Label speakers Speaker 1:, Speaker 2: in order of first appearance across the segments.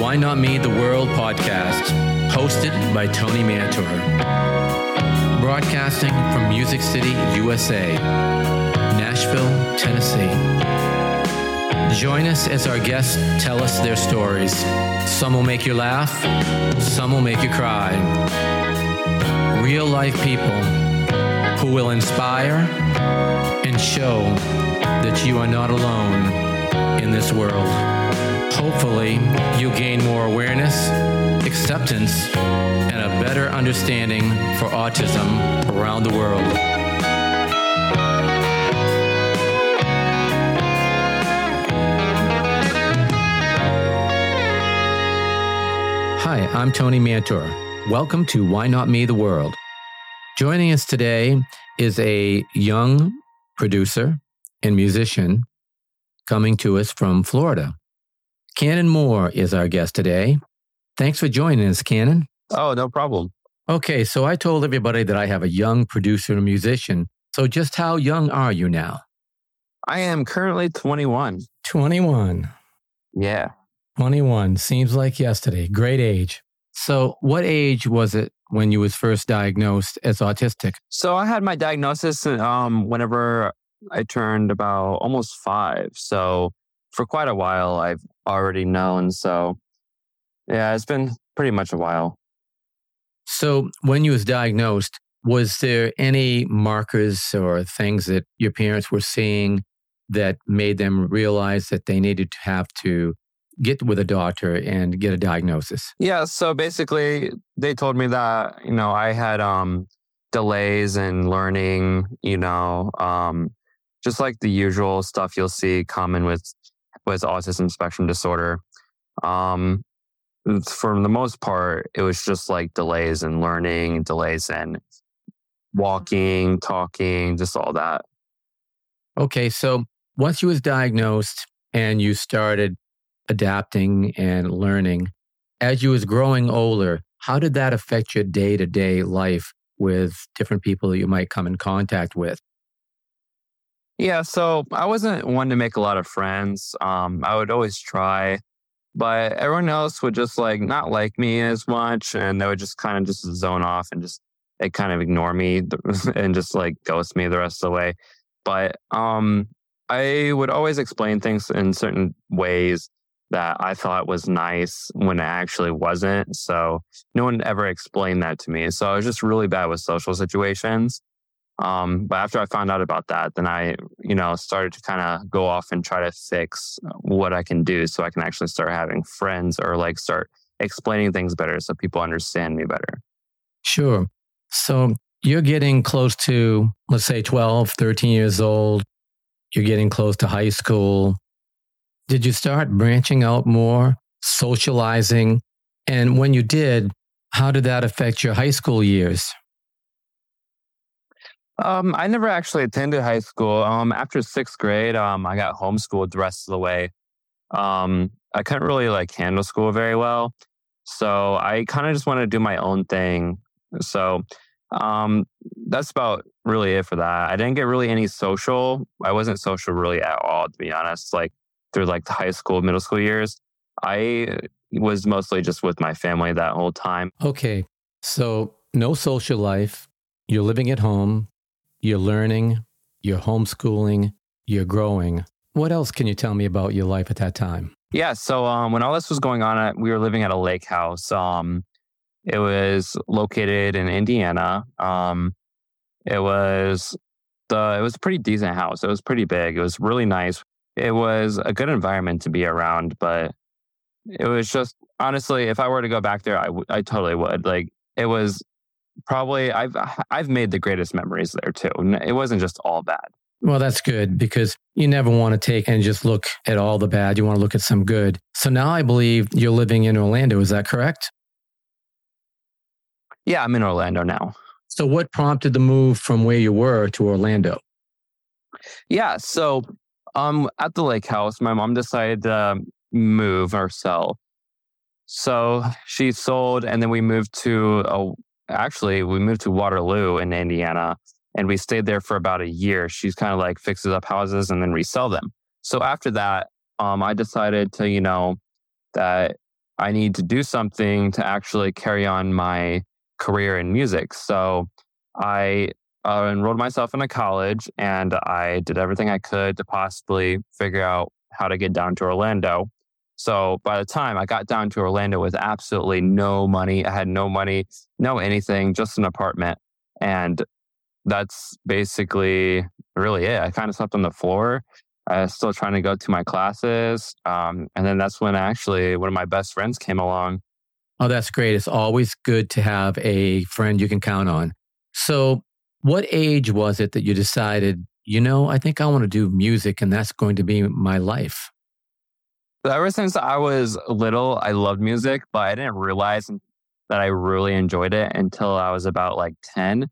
Speaker 1: Why Not Me the World podcast, hosted by Tony Mantor. Broadcasting from Music City, USA, Nashville, Tennessee. Join us as our guests tell us their stories. Some will make you laugh, some will make you cry. Real life people who will inspire and show that you are not alone in this world. Hopefully, you'll gain more awareness, acceptance, and a better understanding for autism around the world. Hi, I'm Tony Mantor. Welcome to Why Not Me the World. Joining us today is a young producer and musician coming to us from Florida. Cannon Moore is our guest today. Thanks for joining us, Cannon.
Speaker 2: Oh, no problem.
Speaker 1: Okay, so I told everybody that I have a young producer and musician. So just how young are you now?
Speaker 2: I am currently 21.
Speaker 1: 21.
Speaker 2: Yeah.
Speaker 1: 21 seems like yesterday. Great age. So, what age was it when you was first diagnosed as autistic?
Speaker 2: So I had my diagnosis um, whenever I turned about almost five. So for quite a while, I've already known. So yeah, it's been pretty much a while.
Speaker 1: So when you was diagnosed, was there any markers or things that your parents were seeing that made them realize that they needed to have to get with a doctor and get a diagnosis?
Speaker 2: Yeah, so basically they told me that, you know, I had um delays in learning, you know, um just like the usual stuff you'll see common with with autism spectrum disorder. Um for the most part, it was just like delays in learning, delays in walking, talking, just all that.
Speaker 1: Okay, so once you was diagnosed and you started adapting and learning, as you was growing older, how did that affect your day-to-day life with different people that you might come in contact with?
Speaker 2: Yeah, so I wasn't one to make a lot of friends. Um, I would always try, but everyone else would just like not like me as much, and they would just kind of just zone off and just they kind of ignore me and just like ghost me the rest of the way. But um, I would always explain things in certain ways that I thought was nice when it actually wasn't. So no one ever explained that to me. So I was just really bad with social situations. Um, but after I found out about that, then I, you know, started to kind of go off and try to fix what I can do so I can actually start having friends or like start explaining things better so people understand me better.
Speaker 1: Sure. So you're getting close to, let's say 12, 13 years old. You're getting close to high school. Did you start branching out more, socializing? And when you did, how did that affect your high school years?
Speaker 2: Um, I never actually attended high school. Um, after sixth grade, um, I got homeschooled the rest of the way. Um, I couldn't really like handle school very well, so I kind of just wanted to do my own thing. So, um, that's about really it for that. I didn't get really any social. I wasn't social really at all, to be honest. Like through like the high school, middle school years, I was mostly just with my family that whole time.
Speaker 1: Okay, so no social life. You're living at home you're learning, you're homeschooling, you're growing. What else can you tell me about your life at that time?
Speaker 2: Yeah, so um, when all this was going on, uh, we were living at a lake house. Um, it was located in Indiana. Um, it was the it was a pretty decent house. It was pretty big. It was really nice. It was a good environment to be around, but it was just honestly, if I were to go back there, I, w- I totally would. Like it was probably I've I've made the greatest memories there too. It wasn't just all bad.
Speaker 1: Well, that's good because you never want to take and just look at all the bad. You want to look at some good. So now I believe you're living in Orlando. Is that correct?
Speaker 2: Yeah, I'm in Orlando now.
Speaker 1: So what prompted the move from where you were to Orlando?
Speaker 2: Yeah, so um at the lake house, my mom decided to move or sell. So she sold and then we moved to a actually, we moved to Waterloo in Indiana and we stayed there for about a year. She's kind of like fixes up houses and then resell them. So after that, um, I decided to, you know, that I need to do something to actually carry on my career in music. So I uh, enrolled myself in a college and I did everything I could to possibly figure out how to get down to Orlando. So by the time I got down to Orlando with absolutely no money, I had no money, no anything, just an apartment. And that's basically really it. I kind of slept on the floor. I was still trying to go to my classes. Um, and then that's when actually one of my best friends came along.
Speaker 1: Oh, that's great. It's always good to have a friend you can count on. So, what age was it that you decided, you know, I think I want to do music and that's going to be my life?
Speaker 2: Ever since I was little, I loved music, but I didn't realize that I really enjoyed it until I was about like 10.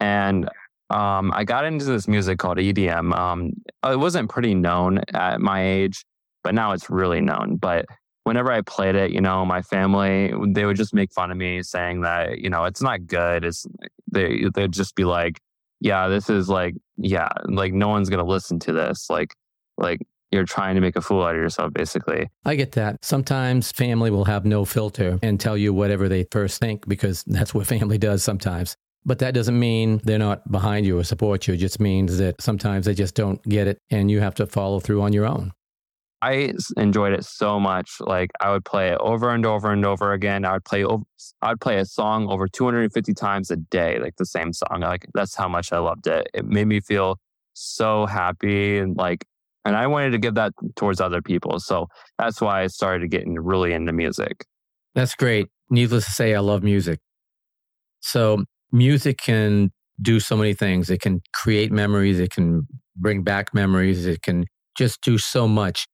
Speaker 2: And um, I got into this music called EDM. Um, it wasn't pretty known at my age, but now it's really known. But whenever I played it, you know, my family, they would just make fun of me saying that, you know, it's not good. It's, they, they'd just be like, yeah, this is like, yeah, like no one's to listen to this. Like, like you're trying to make a fool out of yourself, basically.
Speaker 1: I get that. Sometimes family will have no filter and tell you whatever they first think because that's what family does sometimes. But that doesn't mean they're not behind you or support you. It just means that sometimes they just don't get it and you have to follow through on your own.
Speaker 2: I enjoyed it so much. Like I would play it over and over and over again. I would play over, I would play a song over 250 times a day, like the same song. Like that's how much I loved it. It made me feel so happy and like and I wanted to give that towards other people. So that's why I started getting really into music.
Speaker 1: That's great. Needless to say, I love music. So music can do so many things. It can create memories. It can bring back memories. It can just do so much.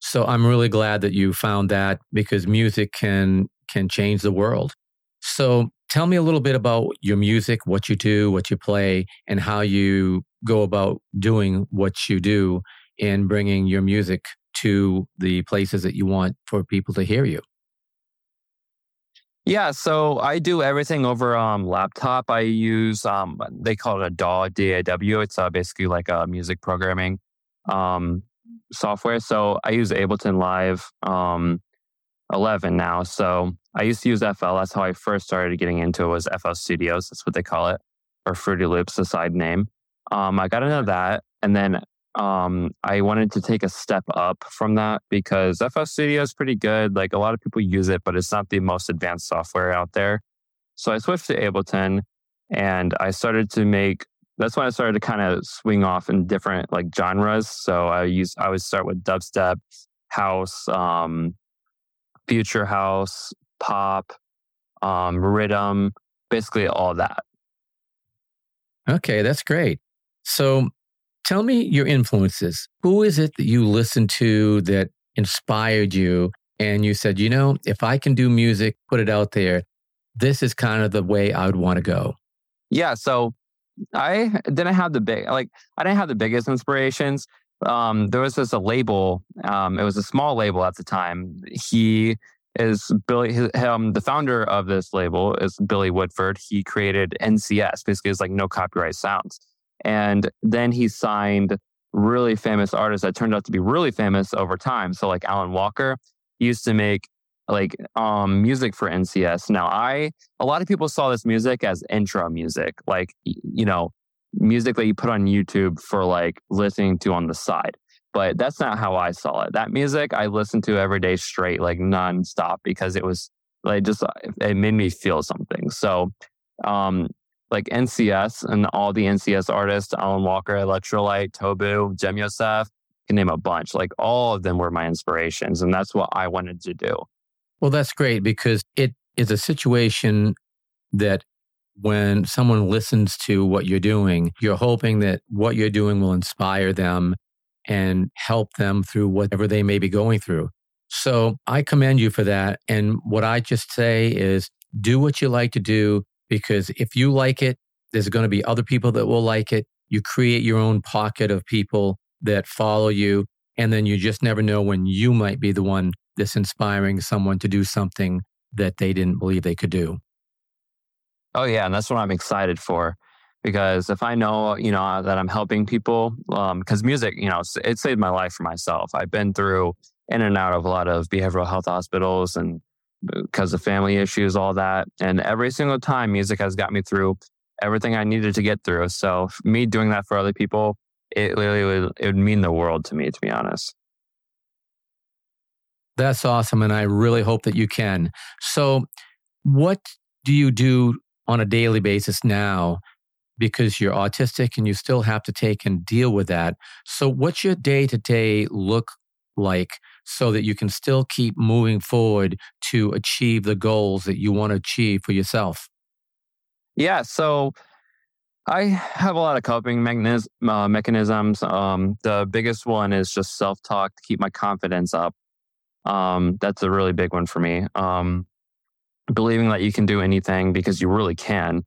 Speaker 1: So I'm really glad that you found that because music can can change the world. So tell me a little bit about your music, what you do, what you play, and how you go about doing what you do in bringing your music to the places that you want for people to hear you?
Speaker 2: Yeah, so I do everything over um laptop. I use um they call it a DAW, D-A-W. It's uh, basically like a music programming um software. So I use Ableton Live um 11 now. So I used to use FL. That's how I first started getting into it was FL Studios. That's what they call it, or Fruity Loops, the side name. Um, I got into that, and then um, I wanted to take a step up from that because FL Studio is pretty good. Like a lot of people use it, but it's not the most advanced software out there. So I switched to Ableton and I started to make that's when I started to kind of swing off in different like genres. So I use I would start with dubstep, house, um, future house, pop, um, rhythm, basically all that.
Speaker 1: Okay, that's great. So Tell me your influences. Who is it that you listened to that inspired you? And you said, you know, if I can do music, put it out there, this is kind of the way I would want to go.
Speaker 2: Yeah. So I didn't have the big, like, I didn't have the biggest inspirations. Um, there was this a label. Um, it was a small label at the time. He is Billy, his, um, the founder of this label is Billy Woodford. He created NCS, basically, it's like no copyright sounds. And then he signed really famous artists that turned out to be really famous over time. So like Alan Walker used to make like um music for NCS. Now I a lot of people saw this music as intro music, like you know, music that you put on YouTube for like listening to on the side. But that's not how I saw it. That music I listened to every day straight, like nonstop, because it was like just it made me feel something. So um like NCS and all the NCS artists, Alan Walker, Electro-Light, Tobu, Jim Yosef, can name a bunch. Like all of them were my inspirations. And that's what I wanted to do.
Speaker 1: Well, that's great because it is a situation that when someone listens to what you're doing, you're hoping that what you're doing will inspire them and help them through whatever they may be going through. So I commend you for that. And what I just say is do what you like to do because if you like it, there's going to be other people that will like it. You create your own pocket of people that follow you. And then you just never know when you might be the one that's inspiring someone to do something that they didn't believe they could do.
Speaker 2: Oh, yeah. And that's what I'm excited for. Because if I know, you know, that I'm helping people, because um, music, you know, it saved my life for myself. I've been through in and out of a lot of behavioral health hospitals and because of family issues, all that. And every single time, music has got me through everything I needed to get through. So me doing that for other people, it really would, it would mean the world to me, to be honest.
Speaker 1: That's awesome. And I really hope that you can. So, what do you do on a daily basis now? Because you're autistic and you still have to take and deal with that. So, what's your day to day look like so that you can still keep moving forward to achieve the goals that you want to achieve for yourself?
Speaker 2: Yeah. So, I have a lot of coping mechanisms. Uh, mechanisms. Um, the biggest one is just self talk to keep my confidence up. Um, that's a really big one for me. Um, believing that you can do anything because you really can.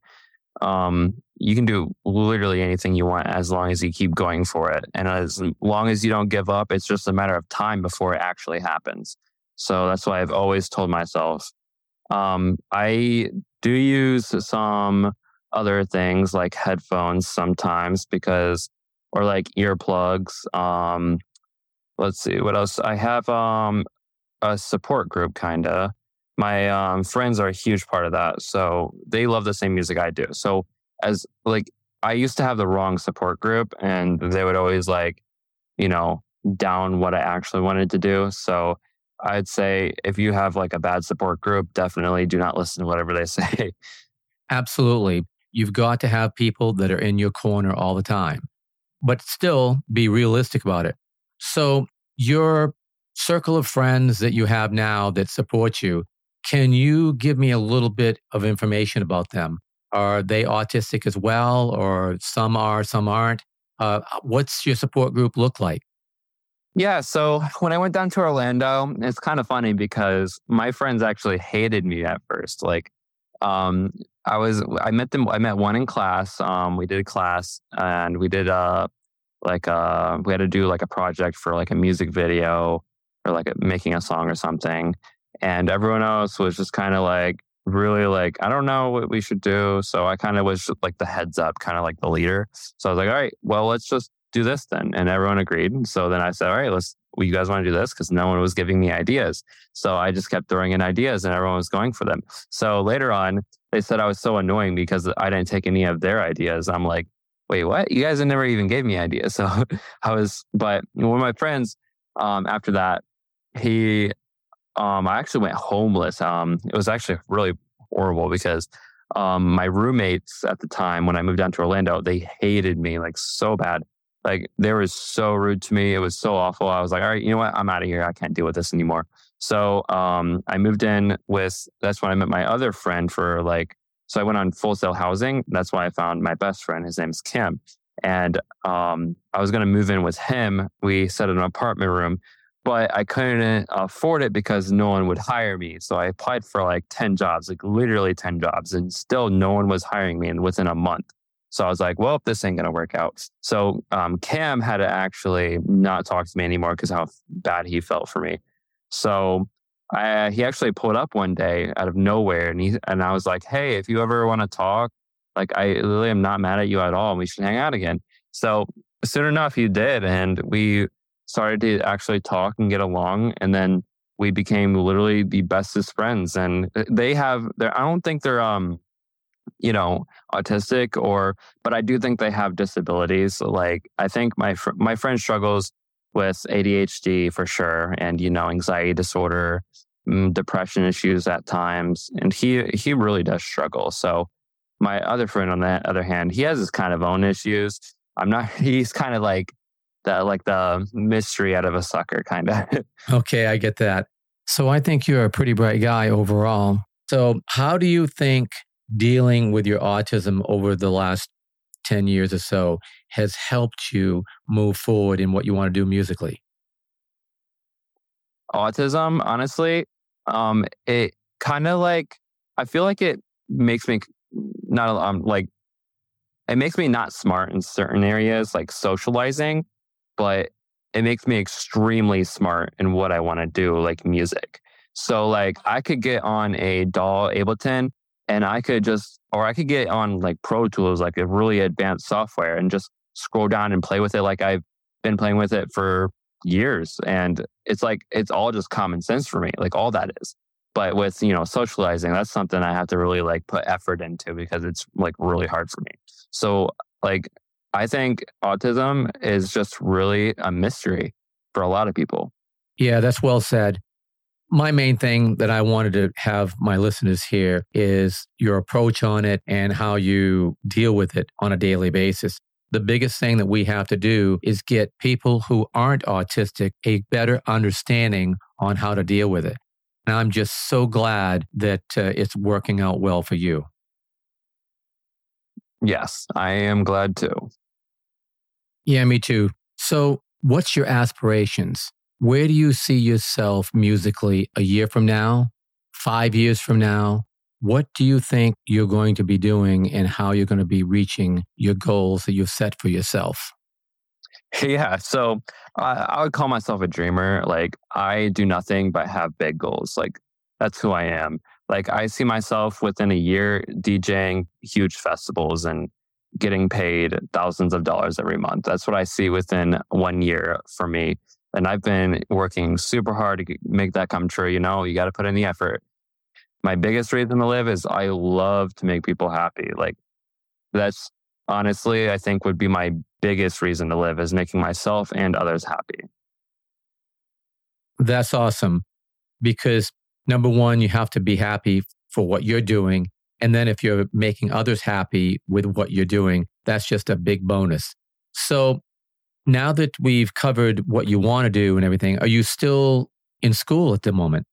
Speaker 2: Um, you can do literally anything you want as long as you keep going for it. And as long as you don't give up, it's just a matter of time before it actually happens. So that's why I've always told myself. Um, I do use some other things like headphones sometimes because, or like earplugs. Um, let's see what else. I have um, a support group, kind of. My um, friends are a huge part of that. So they love the same music I do. So, as like, I used to have the wrong support group and they would always like, you know, down what I actually wanted to do. So, I'd say if you have like a bad support group, definitely do not listen to whatever they say.
Speaker 1: Absolutely. You've got to have people that are in your corner all the time, but still be realistic about it. So, your circle of friends that you have now that support you, can you give me a little bit of information about them? Are they autistic as well, or some are, some aren't? Uh, what's your support group look like?
Speaker 2: Yeah, so when I went down to Orlando, it's kind of funny because my friends actually hated me at first. Like, um, I was, I met them, I met one in class. Um, we did a class and we did, a like, uh, we had to do like a project for like a music video or like making a song or something. And everyone else was just kind of like, really like, I don't know what we should do. So I kind of was like the heads up, kind of like the leader. So I was like, all right, well, let's just do this then. And everyone agreed. So then I said, all right, let's, well, you guys want to do this? Because no one was giving me ideas. So I just kept throwing in ideas and everyone was going for them. So later on, they said I was so annoying because I didn't take any of their ideas. I'm like, wait, what? You guys never even gave me ideas. So I was, but one of my friends, um, after that, he um I actually went homeless. Um it was actually really horrible because um my roommates at the time when I moved down to Orlando, they hated me like so bad. Like they were so rude to me. It was so awful. I was like, all right, you know what? I'm out of here. I can't deal with this anymore. So um I moved in with that's when I met my other friend for like so I went on Full Sail Housing. That's why I found my best friend. His name's Kim. And um, I was going to move in with him. We set an apartment room but I couldn't afford it because no one would hire me. So I applied for like 10 jobs, like literally 10 jobs, and still no one was hiring me and within a month. So I was like, well, this ain't going to work out. So um, Cam had to actually not talk to me anymore because how bad he felt for me. So I, he actually pulled up one day out of nowhere and he, and I was like, hey, if you ever want to talk, like I literally am not mad at you at all we should hang out again. So soon enough, he did. And we started to actually talk and get along. And then we became literally the bestest friends. And uh, they have, they I don't think they're, um, you know, autistic or, but I do think they have disabilities. Like I think my fr- my friend struggles with ADHD for sure, and you know, anxiety disorder, mm, depression issues at times, and he he really does struggle. So my other friend, on the other hand, he has his kind of own issues. I'm not. He's kind of like the like the mystery out of a sucker kind of.
Speaker 1: okay, I get that. So I think you're a pretty bright guy overall. So how do you think dealing with your autism over the last 10 years or so has helped you move forward in what you want to do musically?
Speaker 2: Autism, honestly, um, it kind of like I feel like it makes me not um, like it makes me not smart in certain areas, like socializing but it makes me extremely smart in what I want to do, like music. So like I could get on a DAW Ableton and I could just, or I could get on like Pro Tools, like a really advanced software and just scroll down and play with it. Like I've been playing with it for years. And it's like, it's all just common sense for me, like all that is. But with, you know, socializing, that's something I have to really like put effort into because it's like really hard for me. So, like, I think autism is just really a mystery for a lot of people.
Speaker 1: Yeah, that's well said. My main thing that I wanted to have my listeners hear is your approach on it and how you deal with it on a daily basis. The biggest thing that we have to do is get people who aren't autistic a better understanding on how to deal with it. And I'm just so glad that uh, it's working out well for you.
Speaker 2: Yes, I am glad too.
Speaker 1: Yeah, me too. So, what's your aspirations? Where do you see yourself musically a year from now, five years from now? What do you think you're going to be doing and how you're going to be reaching your goals that you've set for yourself?
Speaker 2: Yeah, so I, would call myself a dreamer. Like, I do nothing but have big goals. Like, that's who I am. Like, I see myself within a year DJing huge festivals and getting paid thousands of dollars every month. That's what I see within one year for me. And I've been working super hard to make that come true. You know, you got to put in the effort. My biggest reason to live is I love to make people happy. Like, that's honestly, I think would be my biggest reason to live is making myself and others happy.
Speaker 1: That's awesome. Because number one, you have to be happy for what you're doing. And then if you're making others happy with what you're doing, that's just a big bonus. So now that we've covered what you want to do and everything, are you still in school at the moment?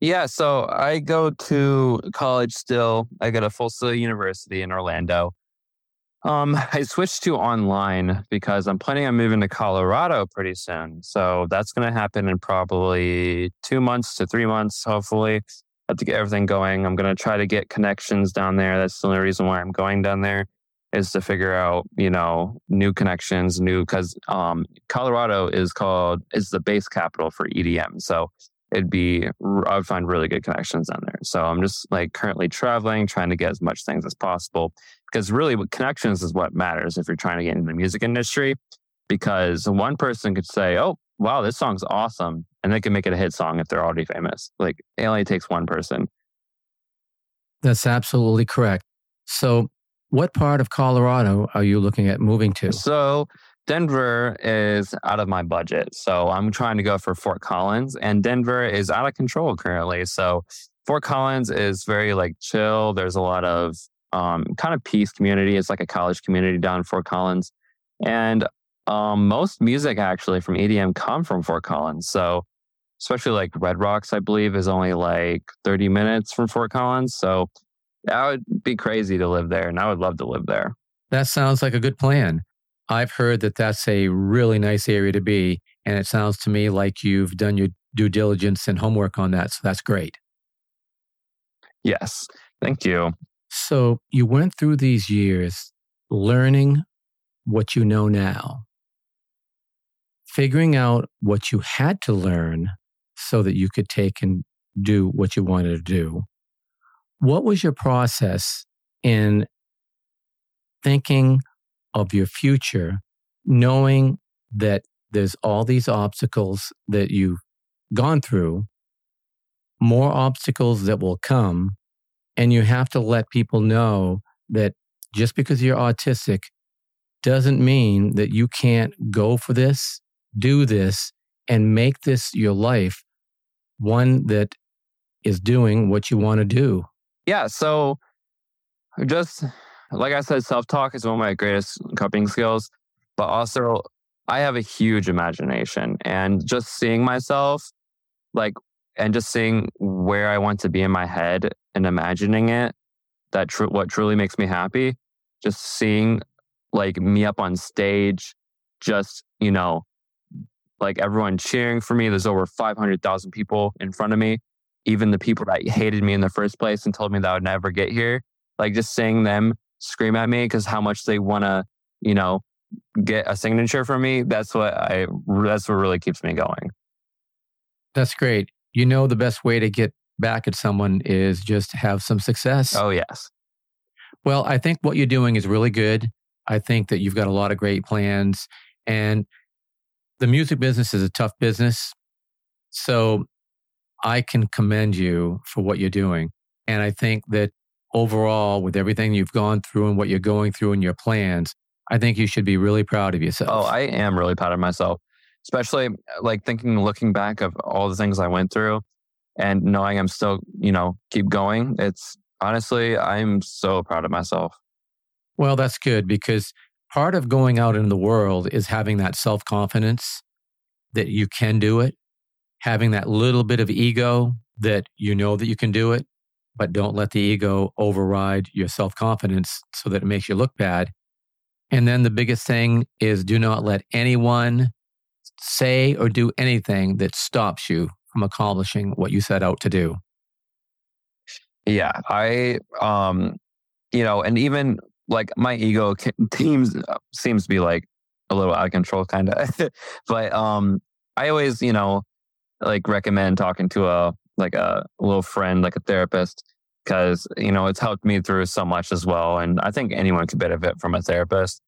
Speaker 2: Yeah, so I go to college still. I go to Full Sail University in Orlando. Um, I switched to online because I'm planning on moving to Colorado pretty soon. So that's going to happen in probably two months to three months, hopefully. Have to get everything going. I'm going to try to get connections down there. That's the only reason why I'm going down there is to figure out, you know, new connections, new, because um, Colorado is called, is the base capital for EDM. So it'd be, I would find really good connections down there. So I'm just like currently traveling, trying to get as much things as possible because really connections is what matters if you're trying to get into the music industry because one person could say oh wow this song's awesome and they can make it a hit song if they're already famous like it only takes one person
Speaker 1: that's absolutely correct so what part of colorado are you looking at moving to
Speaker 2: so denver is out of my budget so i'm trying to go for fort collins and denver is out of control currently so fort collins is very like chill there's a lot of um, kind of peace community. It's like a college community down in Fort Collins. And um, most music actually from EDM come from Fort Collins. So especially like Red Rocks, I believe, is only like 30 minutes from Fort Collins. So that would be crazy to live there. And I would love to live there.
Speaker 1: That sounds like a good plan. I've heard that that's a really nice area to be. And it sounds to me like you've done your due diligence and homework on that. So that's great.
Speaker 2: Yes. Thank you.
Speaker 1: So you went through these years learning what you know now, figuring out what you had to learn so that you could take and do what you wanted to do. What was your process in thinking of your future, knowing that there's all these obstacles that you've gone through, more obstacles that will come, and you have to let people know that just because you're autistic doesn't mean that you can't go for this, do this, and make this your life one that is doing what you want to do.
Speaker 2: Yeah. So just like I said, self talk is one of my greatest coping skills, but also I have a huge imagination and just seeing myself like and just seeing where I want to be in my head and imagining it, that tr- what truly makes me happy. Just seeing like me up on stage, just, you know, like everyone cheering for me. There's over 500,000 people in front of me. Even the people that hated me in the first place and told me that I would never get here, like just seeing them scream at me because how much they want to, you know, get a signature from me. That's what I, that's what really keeps me going.
Speaker 1: That's great you know the best way to get back at someone is just have some success.
Speaker 2: Oh, yes.
Speaker 1: Well, I think what you're doing is really good. I think that you've got a lot of great plans. And the music business is a tough business. So I can commend you for what you're doing. And I think that overall, with everything you've gone through and what you're going through and your plans, I think you should be really proud of yourself.
Speaker 2: Oh, I am really proud of myself, especially like thinking, looking back of all the things I went through and knowing I'm still, you know, keep going. It's honestly, I'm so proud of myself.
Speaker 1: Well, that's good because part of going out in the world is having that self confidence that you can do it, having that little bit of ego that you know that you can do it, but don't let the ego override your self confidence so that it makes you look bad. And then the biggest thing is do not let anyone say or do anything that stops you from accomplishing what you set out to do.
Speaker 2: Yeah, I um you know, and even like my ego teams uh, seems to be like a little out of control kind of. but um I always, you know, like recommend talking to a like a little friend, like a therapist, because you know it's helped me through so much as well. And I think anyone could benefit from a therapist.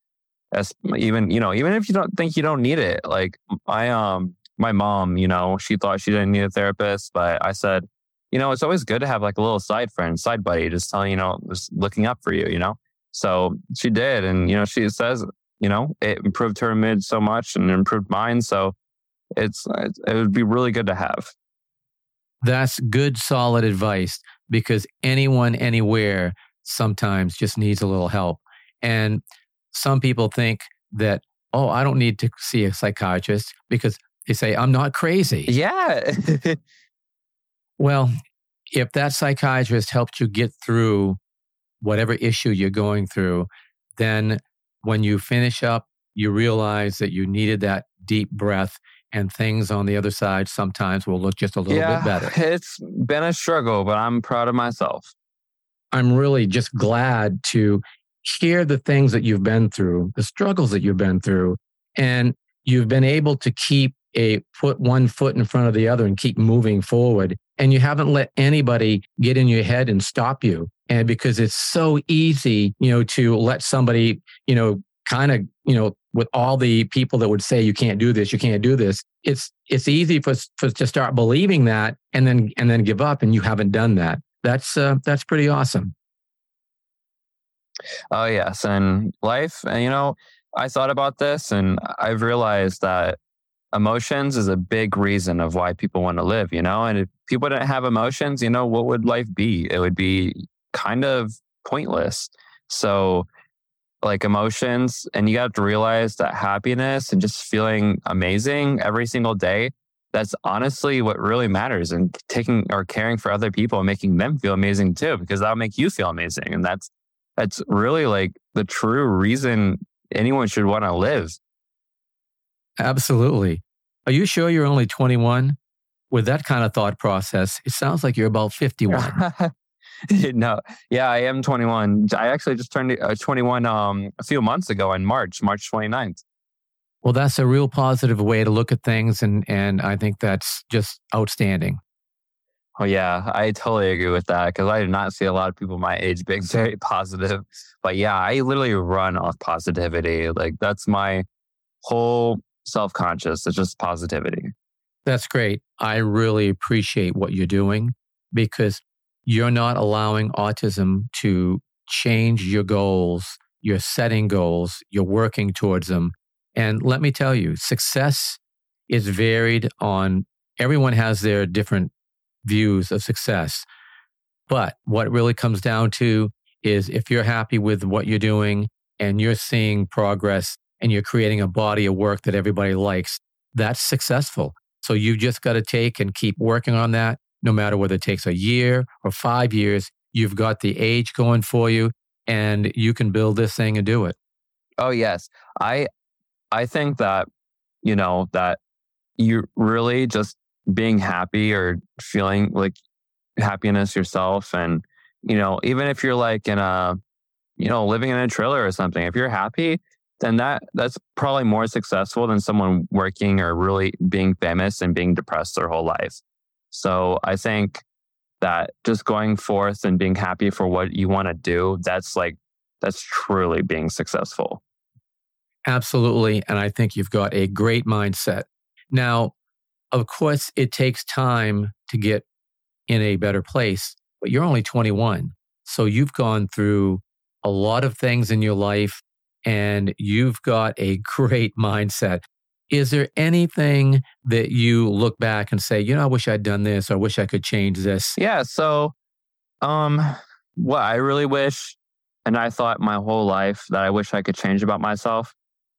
Speaker 2: As even you know, even if you don't think you don't need it. Like I um my mom, you know, she thought she didn't need a therapist, but I said, you know, it's always good to have like a little side friend, side buddy, just telling you know, just looking up for you, you know. So she did, and you know, she says, you know, it improved her mood so much and improved mine. So it's it would be really good to have.
Speaker 1: That's good, solid advice because anyone, anywhere, sometimes just needs a little help. And some people think that, oh, I don't need to see a psychiatrist because they say, I'm not crazy.
Speaker 2: Yeah.
Speaker 1: well, if that psychiatrist helped you get through whatever issue you're going through, then when you finish up, you realize that you needed that deep breath and things on the other side sometimes will look just a little
Speaker 2: yeah,
Speaker 1: bit better.
Speaker 2: It's been a struggle, but I'm proud of myself.
Speaker 1: I'm really just glad to hear the things that you've been through, the struggles that you've been through, and you've been able to keep a put one foot in front of the other and keep moving forward. And you haven't let anybody get in your head and stop you. And because it's so easy, you know, to let somebody, you know, kind of, you know, with all the people that would say you can't do this, you can't do this. It's it's easy for, for to start believing that and then and then give up, and you haven't done that. That's uh, that's pretty awesome.
Speaker 2: Oh yes, and life, and you know, I thought about this, and I've realized that emotions is a big reason of why people want to live. You know, and if people didn't have emotions, you know, what would life be? It would be kind of pointless. So like emotions and you got to realize that happiness and just feeling amazing every single day that's honestly what really matters and taking or caring for other people and making them feel amazing too because that'll make you feel amazing and that's that's really like the true reason anyone should want to live
Speaker 1: absolutely are you sure you're only 21 with that kind of thought process it sounds like you're about 51
Speaker 2: no, yeah, I am 21. I actually just turned uh, 21 um, a few months ago in March, March 29th.
Speaker 1: Well, that's a real positive way to look at things, and and I think that's just outstanding.
Speaker 2: Oh yeah, I totally agree with that because I do not see a lot of people my age being very positive. But yeah, I literally run off positivity. Like that's my whole self conscious. It's just positivity.
Speaker 1: That's great. I really appreciate what you're doing because you're not allowing autism to change your goals. You're setting goals, you're working towards them. And let me tell you, success is varied on everyone has their different views of success. But what really comes down to is if you're happy with what you're doing and you're seeing progress and you're creating a body of work that everybody likes, that's successful. So you've just got to take and keep working on that no matter whether it takes a year or five years, you've got the age going for you and you can build this thing and do it.
Speaker 2: Oh yes. I I think that you know that you really just being happy or feeling like happiness yourself and you know even if you're like in a you know living in a trailer or something if you're happy then that that's probably more successful than someone working or really being famous and being depressed their whole life so I think that just going forth and being happy for what you want to do, that's like, that's truly being successful.
Speaker 1: Absolutely. And I think you've got a great mindset. Now, of course, it takes time to get in a better place, but you're only 21. So you've gone through a lot of things in your life and you've got a great mindset. Is there anything that you look back and say, you know, I wish I'd done this or I wish I could change this?
Speaker 2: Yeah. So, um, what I really wish, and I thought my whole life that I wish I could change about myself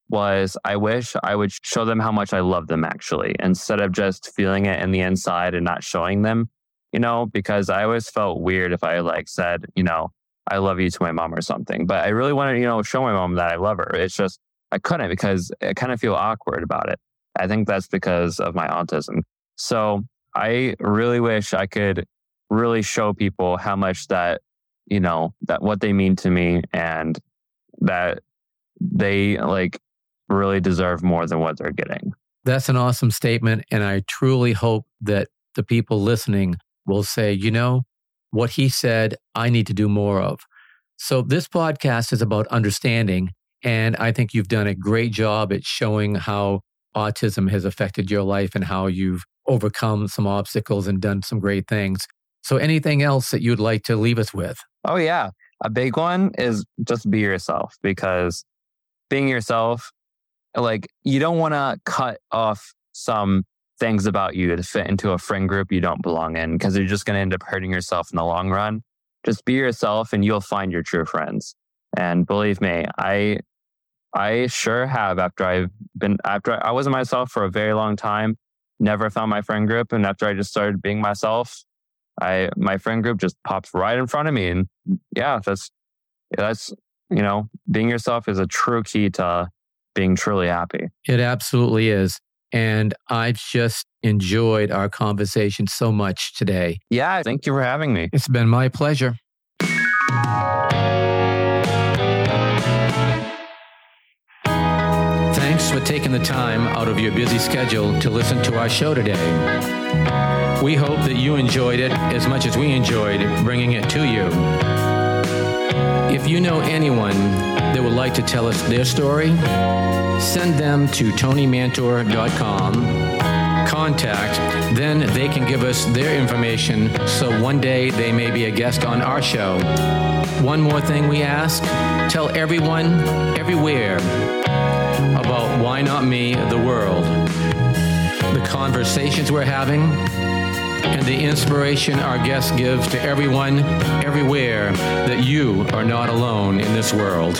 Speaker 2: was I wish I would show them how much I love them actually, instead of just feeling it in the inside and not showing them, you know, because I always felt weird if I like said, you know, I love you to my mom or something. But I really wanted, you know, show my mom that I love her. It's just I couldn't because I kind of feel awkward about it. I think that's because of my autism. So I really wish I could really show people how much that, you know, that what they mean to me and that they like really deserve more than what they're getting.
Speaker 1: That's an awesome statement. And I truly hope that the people listening will say, you know, what he said, I need to do more of. So this podcast is about understanding. And I think you've done a great job at showing how autism has affected your life and how you've overcome some obstacles and done some great things. So anything else that you'd like to leave us with?
Speaker 2: Oh, yeah. A big one is just be yourself because being yourself, like you don't want to cut off some things about you to fit into a friend group you don't belong in because you're just going to end up hurting yourself in the long run. Just be yourself and you'll find your true friends. And believe me, I I sure have after I've been after I wasn't myself for a very long time, never found my friend group and after I just started being myself, I my friend group just pops right in front of me and yeah, that's that's you know, being yourself is a true key to being truly happy.
Speaker 1: It absolutely is. And I've just enjoyed our conversation so much today.
Speaker 2: Yeah, thank you for having me.
Speaker 1: It's been my pleasure. Thanks for taking the time out of your busy schedule to listen to our show today. We hope that you enjoyed it as much as we enjoyed bringing it to you. If you know anyone that would like to tell us their story, send them to tonymantor.com, contact, then they can give us their information so one day they may be a guest on our show. One more thing we ask tell everyone, everywhere, about Why Not Me, the world, the conversations we're having, and the inspiration our guests give to everyone, everywhere, that you are not alone in this world.